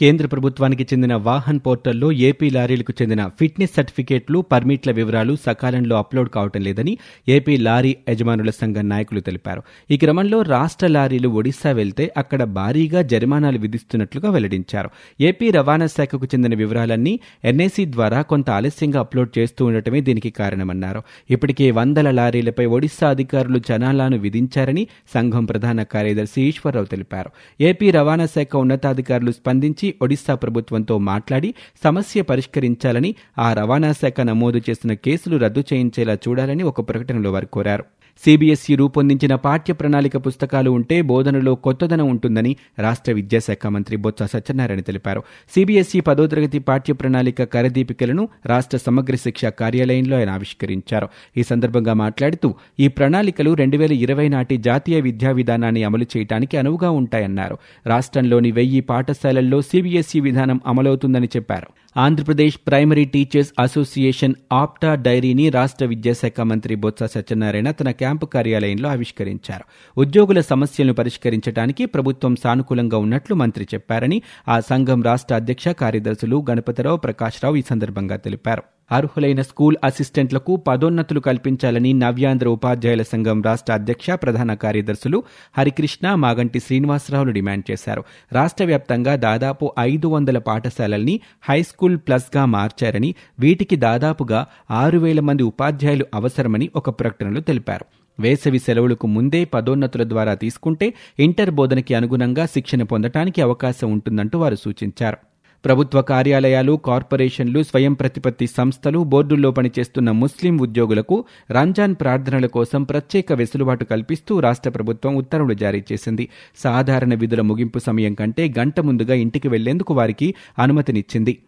కేంద్ర ప్రభుత్వానికి చెందిన వాహన్ పోర్టల్లో ఏపీ లారీలకు చెందిన ఫిట్నెస్ సర్టిఫికేట్లు పర్మిట్ల వివరాలు సకాలంలో అప్లోడ్ కావటం లేదని ఏపీ లారీ యజమానుల సంఘం నాయకులు తెలిపారు. ఈ క్రమంలో రాష్ట్ర లారీలు ఒడిశా వెళ్తే అక్కడ భారీగా జరిమానాలు విధిస్తున్నట్లుగా వెల్లడించారు. ఏపీ రవాణా శాఖకు చెందిన వివరాలన్నీ ఎన్ఏసీ ద్వారా కొంత ఆలస్యంగా అప్లోడ్ చేస్తూ ఉండటమే దీనికి కారణమన్నారు. ఇప్పటికే వందల లారీలపై ఒడిశా అధికారులు జనాలను విధించారని సంఘం ప్రధాన కార్యదర్శి ఈశ్వరరావు తెలిపారు. ఏపీ రవాణా శాఖ ఉన్నతాధికారులు స్పందించి ఒడిశా ప్రభుత్వంతో మాట్లాడి సమస్య పరిష్కరించాలని ఆ రవాణా శాఖ నమోదు చేసిన కేసులు రద్దు చేయించేలా చూడాలని ఒక ప్రకటనలో వారు కోరారు. సిబిఎస్ఈ రూపొందించిన పాఠ్య ప్రణాళిక పుస్తకాలు ఉంటే బోధనలో కొత్తదనం ఉంటుందని రాష్ట్ర విద్యాశాఖ మంత్రి బొత్స సత్యనారాయణ తెలిపారు. సిబిఎస్ఈ పదో తరగతి పాఠ్య ప్రణాళిక కరదీపికలను రాష్ట్ర సమగ్ర శిక్ష కార్యాలయంలో ఆయన ఆవిష్కరించారు. ఈ సందర్భంగా మాట్లాడుతూ ఈ ప్రణాళికలు రెండు వేల ఇరవై నాటి జాతీయ విద్యా విధానాన్ని అమలు చేయడానికి అనువుగా ఉంటాయన్నారు. రాష్ట్రంలోని వెయ్యి పాఠశాలల్లో సిబిఎస్ఈ విధానం అమలవుతుందని చెప్పారు. Andhra Pradesh primary teachers association APTA డైరీని రాష్ట్ర విద్యాశాఖ మంత్రి బొత్స సత్యనారాయణ తన క్యాంపు కార్యాలయంలో ఆవిష్కరించారు. ఉద్యోగుల సమస్యలను పరిష్కరించడానికి ప్రభుత్వం సానుకూలంగా ఉన్నట్లు మంత్రి చెప్పారని ఆ సంఘం రాష్ట్ర అధ్యక్ష కార్యదర్శులు గణపతిరావు ప్రకాశ్రావు ఈ సందర్భంగా తెలిపారు. అర్హులైన స్కూల్ అసిస్టెంట్లకు పదోన్నతులు కల్పించాలని నవ్యాంధ్ర ఉపాధ్యాయుల సంఘం రాష్ట్ర అధ్యక్ష ప్రధాన కార్యదర్శులు హరికృష్ణ మాగంటి శ్రీనివాసరావులు డిమాండ్ చేశారు. రాష్ట్ర వ్యాప్తంగా దాదాపు ఐదు వందల పాఠశాలల్ని హైస్కూల్ ప్లస్గా మార్చారని వీటికి దాదాపుగా ఆరు వేల మంది ఉపాధ్యాయులు అవసరమని ఒక ప్రకటనలో తెలిపారు. వేసవి సెలవులకు ముందే పదోన్నతుల ద్వారా తీసుకుంటే ఇంటర్ బోధనకి అనుగుణంగా శిక్షణ పొందటానికి అవకాశం ఉంటుందంటూ వారు సూచించారు. ప్రభుత్వ కార్యాలయాలు కార్పొరేషన్లు స్వయం ప్రతిపత్తి సంస్థలు బోర్డుల్లో పనిచేస్తున్న ముస్లిం ఉద్యోగులకు రంజాన్ ప్రార్థనల కోసం ప్రత్యేక వెసులుబాటు కల్పిస్తూ రాష్ట్ర ప్రభుత్వం ఉత్తర్వులు జారీ చేసింది. సాధారణ విధుల ముగింపు సమయం కంటే గంట ముందుగా ఇంటికి వెళ్ళేందుకు వారికి అనుమతినిచ్చింది.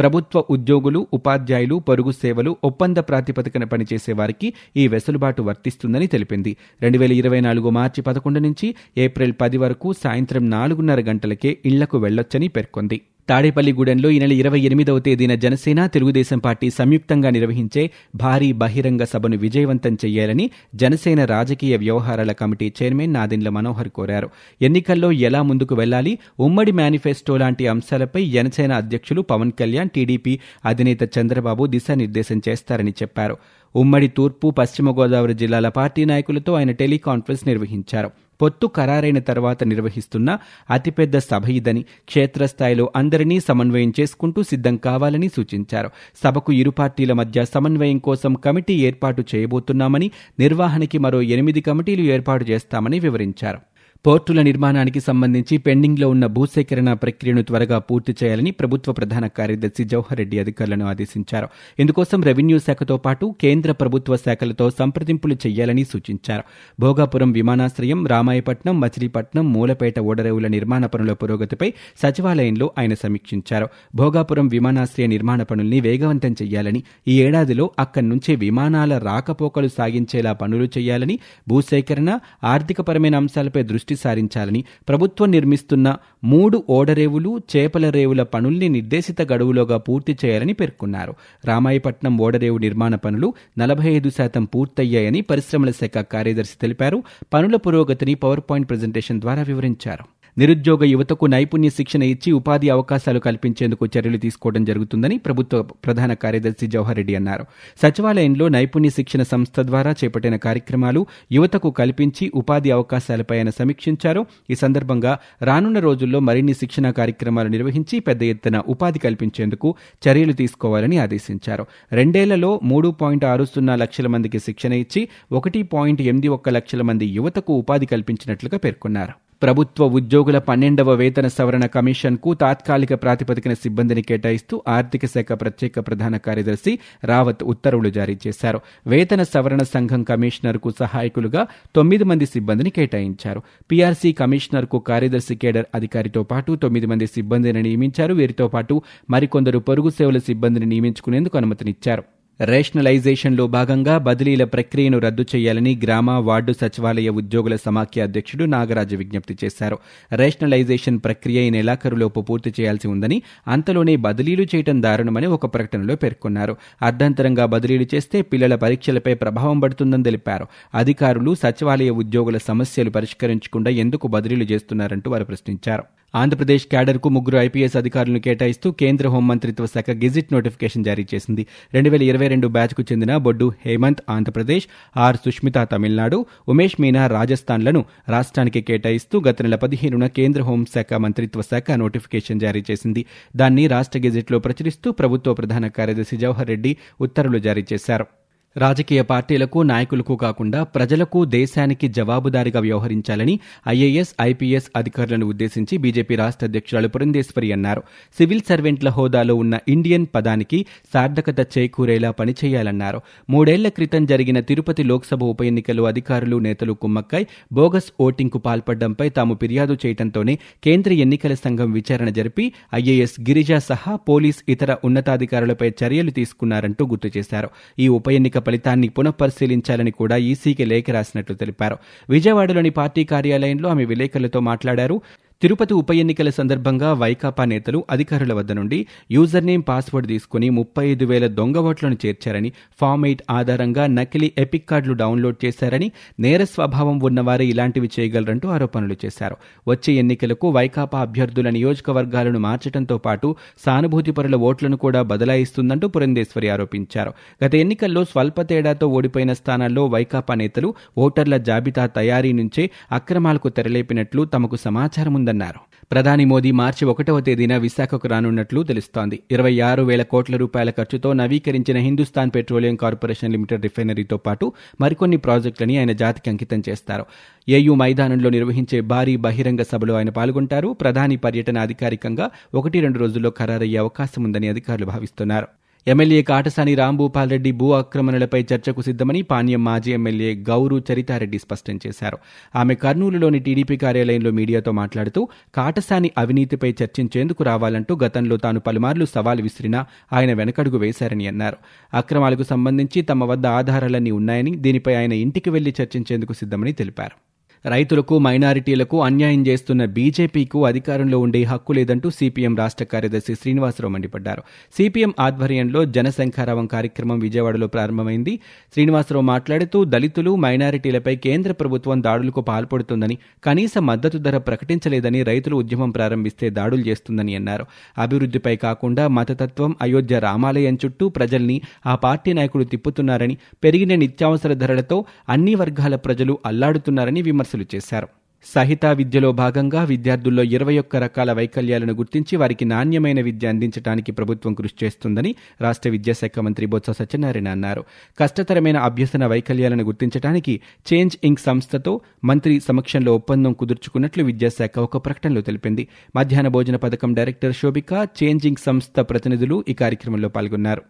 ప్రభుత్వ ఉద్యోగులు ఉపాధ్యాయులు పొరుగు సేవలు ఒప్పంద ప్రాతిపదికన పనిచేసే వారికి ఈ వెసులుబాటు వర్తిస్తుందని తెలిపింది. రెండు వేల ఇరవై నాలుగు మార్చి పదకొండు నుంచి ఏప్రిల్ పది వరకు సాయంత్రం నాలుగున్నర గంటలకే ఇళ్ళకు వెళ్ళొచ్చని పేర్కొంది. తాడేపల్లిగూడెంలో ఈ నెల ఇరవై ఎనిమిదవ తేదీన జనసేన తెలుగుదేశం పార్టీ సంయుక్తంగా నిర్వహించే భారీ బహిరంగ సభను విజయవంతం చేయాలని జనసేన రాజకీయ వ్యవహారాల కమిటీ చైర్మన్ నాదిండ్ల మనోహర్ కోరారు. ఎన్నికల్లో ఎలా ముందుకు వెళ్ళాలి ఉమ్మడి మేనిఫెస్టో లాంటి అంశాలపై జనసేన అధ్యక్షులు పవన్ కళ్యాణ్ టీడీపీ అధినేత చంద్రబాబు దిశానిర్దేశం చేస్తారని చెప్పారు. ఉమ్మడి తూర్పు పశ్చిమ గోదావరి జిల్లాల పార్టీ నాయకులతో ఆయన టెలికాన్ఫరెన్స్ నిర్వహించారు. పొత్తు ఖరారైన తర్వాత నిర్వహిస్తున్న అతిపెద్ద సభ ఇదని క్షేత్రస్థాయిలో అందరినీ సమన్వయం చేసుకుంటూ సిద్ధం కావాలని సూచించారు. సభకు ఇరు పార్టీల మధ్య సమన్వయం కోసం కమిటీ ఏర్పాటు చేయబోతున్నామని నిర్వహణకి మరో ఎనిమిది కమిటీలు ఏర్పాటు చేస్తామని వివరించారు. పోర్టుల నిర్మాణానికి సంబంధించి పెండింగ్లో ఉన్న భూసేకరణ ప్రక్రియను త్వరగా పూర్తి చేయాలని ప్రభుత్వ ప్రధాన కార్యదర్శి జవహర్ రెడ్డి అధికారులను ఆదేశించారు. ఇందుకోసం రెవెన్యూ శాఖతో పాటు కేంద్ర ప్రభుత్వ శాఖలతో సంప్రదింపులు చేయాలని సూచించారు. భోగాపురం విమానాశ్రయం రామాయపట్నం మచిలీపట్నం మూలపేట ఓడరేవుల నిర్మాణ పనుల పురోగతిపై సచివాలయంలో ఆయన సమీక్షించారు. భోగాపురం విమానాశ్రయ నిర్మాణ పనుల్ని వేగవంతం చేయాలని ఈ ఏడాదిలో అక్కడి నుంచే విమానాల రాకపోకలు సాగించేలా పనులు చేయాలని భూసేకరణ ఆర్థికపరమైన అంశాలపై దృష్టి దృష్టి సారించాలని ప్రభుత్వం నిర్మిస్తున్న మూడు ఓడరేవులు చేపల రేవుల పనుల్ని నిర్దేశిత గడువులోగా పూర్తి చేయాలని పేర్కొన్నారు. రామాయపట్నం ఓడరేవు నిర్మాణ పనులు నలభై ఐదు శాతం పూర్తయ్యాయని పరిశ్రమల శాఖ కార్యదర్శి తెలిపారు. పనుల పురోగతిని పవర్ పాయింట్ ప్రజెంటేషన్ ద్వారా వివరించారు. నిరుద్యోగ యువతకు నైపుణ్య శిక్షణ ఇచ్చి ఉపాధి అవకాశాలు కల్పించేందుకు చర్యలు తీసుకోవడం జరుగుతుందని ప్రభుత్వ ప్రధాన కార్యదర్శి జవహర్ రెడ్డి అన్నారు. సచివాలయంలో నైపుణ్య శిక్షణ సంస్థ ద్వారా చేపట్టిన కార్యక్రమాలు యువతకు కల్పించి ఉపాధి అవకాశాలపై ఆయన సమీక్షించారు. ఈ సందర్భంగా రానున్న రోజుల్లో మరిన్ని శిక్షణ కార్యక్రమాలు నిర్వహించి పెద్ద ఎత్తున ఉపాధి కల్పించేందుకు చర్యలు తీసుకోవాలని ఆదేశించారు. రెండేళ్ళలో మూడు పాయింట్ ఆరు సున్నా లక్షల మందికి శిక్షణ ఇచ్చి ఒకటి పాయింట్ ఎనిమిది ఒక్క లక్షల మంది యువతకు ఉపాధి కల్పించినట్లుగా పేర్కొన్నారు. ప్రభుత్వ ఉద్యోగుల పన్నెండవ వేతన సవరణ కమిషన్కు తాత్కాలిక ప్రాతిపదికన సిబ్బందిని కేటాయిస్తూ ఆర్థిక శాఖ ప్రత్యేక ప్రధాన కార్యదర్శి రావత్ ఉత్తర్వులు జారీ చేశారు. వేతన సవరణ సంఘం కమిషనర్కు సహాయకులుగా తొమ్మిది మంది సిబ్బందిని కేటాయించారు. పీఆర్సీ కమిషనర్కు కార్యదర్శి కేడర్ అధికారితో పాటు తొమ్మిది మంది సిబ్బందిని నియమించారు. వీరితో పాటు మరికొందరు పొరుగు సేవల సిబ్బందిని నియమించుకునేందుకు అనుమతినిచ్చారు. రేషనలైజేషన్లో భాగంగా బదిలీల ప్రక్రియను రద్దు చేయాలని గ్రామ వార్డు సచివాలయ ఉద్యోగుల సమాఖ్య అధ్యక్షుడు నాగరాజు విజ్ఞప్తి చేశారు. రేషనలైజేషన్ ప్రక్రియ ఈ నెలాఖరులోపు పూర్తి చేయాల్సి ఉందని అంతలోనే బదిలీలు చేయడం దారుణమని ఒక ప్రకటనలో పేర్కొన్నారు. అర్ధంతరంగా బదిలీలు చేస్తే పిల్లల పరీక్షలపై ప్రభావం పడుతుందని తెలిపారు. అధికారులు సచివాలయ ఉద్యోగుల సమస్యలు పరిష్కరించకుండా ఎందుకు బదిలీలు చేస్తున్నారంటూ వారు ప్రశ్నించారు. ఆంధ్రప్రదేశ్ క్యాడర్కు ముగ్గురు ఐపీఎస్ అధికారులను కేటాయిస్తూ కేంద్ర హోంమంత్రిత్వ శాఖ గెజిట్ నోటిఫికేషన్ జారీ చేసింది. రెండు వేల ఇరవై రెండు బ్యాచ్కు చెందిన బొడ్డు హేమంత్ ఆంధ్రప్రదేశ్ ఆర్ సుష్మిత తమిళనాడు ఉమేష్ మీనా రాజస్థాన్లను రాష్ట్రానికి కేటాయిస్తూ గత నెల పదిహేనున కేంద్ర హోంశాఖ మంత్రిత్వ శాఖ నోటిఫికేషన్ జారీ చేసింది. దాన్ని రాష్ట్ర గెజిట్లో ప్రచురిస్తూ ప్రభుత్వ ప్రధాన కార్యదర్శి జవహర్ రెడ్డి ఉత్తర్వులు జారీ చేశారు. రాజకీయ పార్టీలకు నాయకులకు కాకుండా ప్రజలకు దేశానికి జవాబుదారిగా వ్యవహరించాలని ఐఏఎస్ ఐపీఎస్ అధికారులను ఉద్దేశించి బీజేపీ రాష్ట్ర అధ్యక్షురాలు పురంధేశ్వరి అన్నారు. సివిల్ సర్వెంట్ల హోదాలో ఉన్న ఇండియన్ పదానికి సార్థకత చేకూరేలా పనిచేయాలన్నారు. మూడేళ్ళ క్రితం జరిగిన తిరుపతి లోక్సభ ఉప ఎన్నికల్లో అధికారులు నేతలు కుమ్మక్కై బోగస్ ఓటింగ్కు పాల్పడడంపై తాము ఫిర్యాదు చేయడంతోనే కేంద్ర ఎన్నికల సంఘం విచారణ జరిపి ఐఏఎస్ గిరిజా సహా పోలీస్ ఇతర ఉన్నతాధికారులపై చర్యలు తీసుకున్నారంటూ గుర్తు చేశారు. ఈ ఉప ఎన్నిక ఫలితాన్ని పునఃపరిశీలించాలని కూడా ఈసీకి లేఖ రాసినట్లు తెలిపారు. విజయవాడలోని పార్టీ కార్యాలయంలో ఆమె విలేకరులతో మాట్లాడారు. తిరుపతి ఉప ఎన్నికల సందర్భంగా వైకాపా నేతలు అధికారుల వద్ద నుండి యూజర్ నేమ్ పాస్వర్డ్ తీసుకుని ముప్పై ఐదు వేల దొంగ ఓట్లను చేర్చారని ఫామ్ ఎయిట్ ఆధారంగా నకిలీ ఎపిక్ కార్డులు డౌన్లోడ్ చేశారని నేర స్వభావం ఉన్నవారే ఇలాంటివి చేయగలరంటూ ఆరోపణలు చేశారు. వచ్చే ఎన్నికలకు వైకాపా అభ్యర్థుల నియోజకవర్గాలను మార్చడంతో పాటు సానుభూతిపరుల ఓట్లను కూడా బదలాయిస్తుందంటూ పురంధేశ్వరి ఆరోపించారు. గత ఎన్నికల్లో స్వల్ప తేడాతో ఓడిపోయిన స్థానాల్లో వైకాపా నేతలు ఓటర్ల జాబితా తయారీ నుంచే అక్రమాలకు తెరలేపినట్లు తమకు సమాచారం ఉందన్నారు ప్రధాని మోదీ మార్చి ఒకటవ తేదీన విశాఖకు రానున్నట్లు తెలుస్తోంది. ఇరవై ఆరు వేల కోట్ల రూపాయల ఖర్చుతో నవీకరించిన హిందుస్థాన్ పెట్రోలియం కార్పొరేషన్ లిమిటెడ్ రిఫైనరీతో పాటు మరికొన్ని ప్రాజెక్టులని ఆయన జాతికి అంకితం చేస్తారు. ఏయూ మైదానంలో నిర్వహించే భారీ బహిరంగ సభలో ఆయన పాల్గొంటారు. ప్రధాని పర్యటన అధికారికంగా ఒకటి రెండు రోజుల్లో ఖరారయ్యే అవకాశం ఉందని అధికారులు భావిస్తున్నారు. ఎమ్మెల్యే కాటసాని రాంభూపాల్ రెడ్డి భూ ఆక్రమణలపై చర్చకు సిద్దమని పాణ్యం మాజీ ఎమ్మెల్యే గౌరు చరితారెడ్డి స్పష్టం చేశారు. ఆమె కర్నూలులోని టీడీపీ కార్యాలయంలో మీడియాతో మాట్లాడుతూ కాటసాని అవినీతిపై చర్చించేందుకు రావాలంటూ గతంలో తాను పలుమార్లు సవాల్ విసిరినా ఆయన వెనకడుగు వేశారని అన్నారు. అక్రమాలకు సంబంధించి తమ వద్ద ఆధారాలన్నీ ఉన్నాయని దీనిపై ఆయన ఇంటికి వెళ్ళి చర్చించేందుకు సిద్దమని తెలిపారు. రైతులకు మైనారిటీలకు అన్యాయం చేస్తున్న బీజేపీకు అధికారంలో ఉండే హక్కు లేదంటూ సిపిఎం రాష్ట్ర కార్యదర్శి శ్రీనివాసరావు మండిపడ్డారు. సిపిఎం ఆధ్వర్యంలో జనశంఖారావం కార్యక్రమం విజయవాడలో ప్రారంభమైంది. శ్రీనివాసరావు మాట్లాడుతూ దళితులు మైనారిటీలపై కేంద్ర ప్రభుత్వం దాడులకు పాల్పడుతుందని కనీస మద్దతు ధర ప్రకటించలేదని రైతులు ఉద్యమం ప్రారంభిస్తే దాడులు చేస్తుందని అన్నారు. అభివృద్ధిపై కాకుండా మతతత్వం అయోధ్య రామాలయం చుట్టూ ప్రజల్ని ఆ పార్టీ నాయకులు తిప్పుతున్నారని పెరిగిన నిత్యావసర ధరలతో అన్ని వర్గాల ప్రజలు అల్లాడుతున్నారని విమర్శ విమర్శలు చేశారు. సహిత విద్యలో భాగంగా విద్యార్థుల్లో ఇరవై ఒక్క రకాల వైకల్యాలను గుర్తించి వారికి నాణ్యమైన విద్య అందించడానికి ప్రభుత్వం కృషి చేస్తుందని రాష్ట్ర విద్యాశాఖ మంత్రి బొత్స సత్యనారాయణ అన్నారు. కష్టతరమైన అభ్యసన వైకల్యాలను గుర్తించడానికి చేంజ్ ఇంక్ సంస్థతో మంత్రి సమక్షంలో ఒప్పందం కుదుర్చుకున్నట్లు విద్యాశాఖ ఒక ప్రకటనలో తెలిపింది. మధ్యాహ్న భోజన పథకం డైరెక్టర్ శోభిక చేంజ్ ఇంక్ సంస్థ ప్రతినిధులు ఈ కార్యక్రమంలో పాల్గొన్నారు.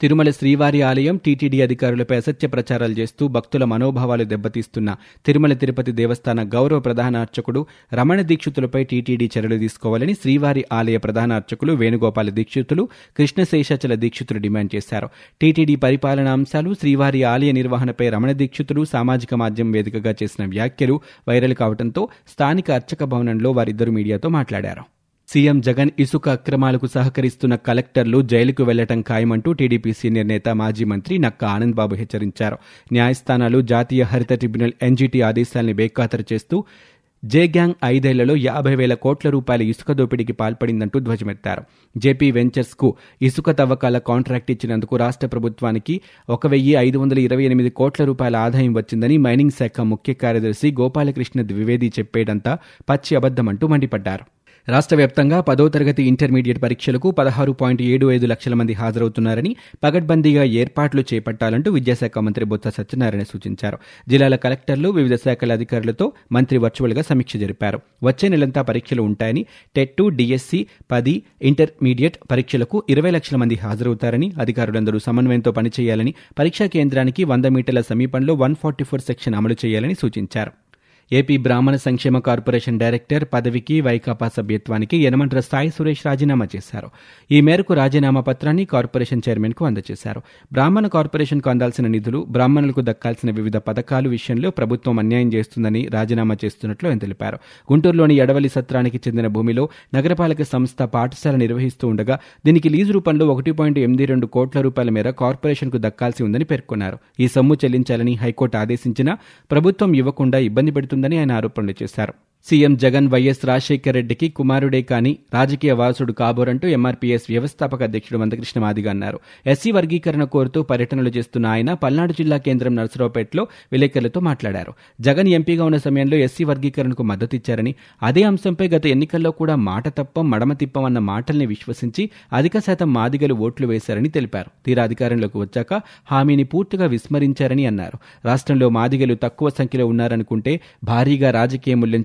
తిరుమల శ్రీవారి ఆలయం టీటీడీ అధికారులపై అసత్య ప్రచారాలు చేస్తూ భక్తుల మనోభావాలు దెబ్బతీస్తున్న తిరుమల తిరుపతి దేవస్థాన గౌరవ ప్రధాన అర్చకుడు రమణ దీక్షితులపై టీటీడీ చర్యలు తీసుకోవాలని శ్రీవారి ఆలయ ప్రధాన అర్చకులు వేణుగోపాల దీక్షితులు కృష్ణశేషాచల దీక్షితులు డిమాండ్ చేశారు. టీటీడీ పరిపాలనా అంశాలు శ్రీవారి ఆలయ నిర్వహణపై రమణ దీక్షితులు సామాజిక మాధ్యమం వేదికగా చేసిన వ్యాఖ్యలు వైరల్ కావడంతో స్థానిక అర్చక భవనంలో వారిద్దరు మీడియాతో మాట్లాడారు. సీఎం జగన్ ఇసుక అక్రమాలకు సహకరిస్తున్న కలెక్టర్లు జైలుకు వెళ్ళటం ఖాయమంటూ టీడీపీ సీనియర్ నేత మాజీ మంత్రి నక్క ఆనందబాబు హెచ్చరించారు. న్యాయస్థానాలు జాతీయ హరిత ట్రిబ్యునల్ ఎన్జీటీ ఆదేశాల్ని బేఖాతరు చేస్తూ జే గ్యాంగ్ ఐదేళ్ళలో యాభై వేల కోట్ల రూపాయల ఇసుక దోపిడీకి పాల్పడిందంటూ ధ్వజమెత్తారు. జేపీ వెంచర్స్కు ఇసుక తవ్వకాల కాంట్రాక్ట్ ఇచ్చినందుకు రాష్ట్ర ప్రభుత్వానికి ఒక వెయ్యి ఐదు వందల ఇరవై ఎనిమిది కోట్ల రూపాయల ఆదాయం వచ్చిందని మైనింగ్ శాఖ ముఖ్య కార్యదర్శి గోపాలకృష్ణ ద్వివేది చెప్పేదంతా పచ్చి అబద్దమంటూ మండిపడ్డారు. రాష్ట్ర వ్యాప్తంగా పదో తరగతి ఇంటర్మీడియట్ పరీక్షలకు పదహారు పాయింట్ ఏడు ఐదు లక్షల మంది హాజరవుతున్నారని పగడ్బందీగా ఏర్పాట్లు చేపట్టాలంటూ విద్యాశాఖ మంత్రి బొత్స సత్యనారాయణ సూచించారు. జిల్లాల కలెక్టర్లు వివిధ శాఖల అధికారులతో మంత్రి వర్చువల్గా సమీక్ష జరిపారు. వచ్చే నెలంతా పరీక్షలు ఉంటాయని టెట్ డిఎస్సి పది ఇంటర్మీడియట్ పరీక్షలకు ఇరవై లక్షల మంది హాజరవుతారని అధికారులందరూ సమన్వయంతో పనిచేయాలని పరీక్షా కేంద్రానికి వంద మీటర్ల సమీపంలో వన్ ఫార్టీ ఫోర్ సెక్షన్ అమలు చేయాలని సూచించారు. ఏపీ బ్రాహ్మణ సంక్షేమ కార్పొరేషన్ డైరెక్టర్ పదవికి వైకాపా సభ్యత్వానికి యనమండ్ర సాయి సురేష్ రాజీనామా చేశారు. ఈ మేరకు రాజీనామా పత్రాన్ని కార్పొరేషన్ చైర్మన్కు అందజేశారు. బ్రాహ్మణ కార్పొరేషన్కు అందాల్సిన నిధులు బ్రాహ్మణులకు దక్కాల్సిన వివిధ పథకాలు విషయంలో ప్రభుత్వం అన్యాయం చేస్తుందని రాజీనామా చేస్తున్నట్లు ఆయన తెలిపారు. గుంటూరులోని ఎడవలి సత్రానికి చెందిన భూమిలో నగరపాలక సంస్థ పాఠశాల నిర్వహిస్తూ ఉండగా దీనికి లీజు రూపంలో ఒకటి పాయింట్ ఎనిమిది రెండు కోట్ల రూపాయల మేర కార్పొరేషన్కు దక్కాల్సి ఉందని పేర్కొన్నారు. ఈ సొమ్ము చెల్లించాలని హైకోర్టు ఆదేశించినా ప్రభుత్వం ఇవ్వకుండా ఇబ్బంది పెడుతుందని ఆయన ఆరోపణలు చేశారు సీఎం జగన్ వైఎస్ రాజశేఖర్ రెడ్డికి కుమారుడే కాని రాజకీయ వారసుడు కాబోరంటూ ఎంఆర్పీఎస్ వ్యవస్థాపక అధ్యక్షుడు మందకృష్ణ మాదిగా అన్నారు. ఎస్సీ వర్గీకరణ కోరుతూ పర్యటనలు చేస్తున్న ఆయన పల్నాడు జిల్లా కేంద్రం నర్సరావుపేటలో విలేకరులతో మాట్లాడారు. జగన్ ఎంపీగా ఉన్న సమయంలో ఎస్సీ వర్గీకరణకు మద్దతిచ్చారని అదే అంశంపై గత ఎన్నికల్లో కూడా మాట తప్పం మడమ తిప్పం అన్న మాటల్ని విశ్వసించి అధిక శాతం మాదిగలు ఓట్లు వేశారని తెలిపారు. తీరా అధికారంలోకి వచ్చాక హామీని పూర్తిగా విస్మరించారని అన్నారు. రాష్ట్రంలో మాదిగలు తక్కువ సంఖ్యలో ఉన్నారనుకుంటే భారీగా రాజకీయ మూల్యం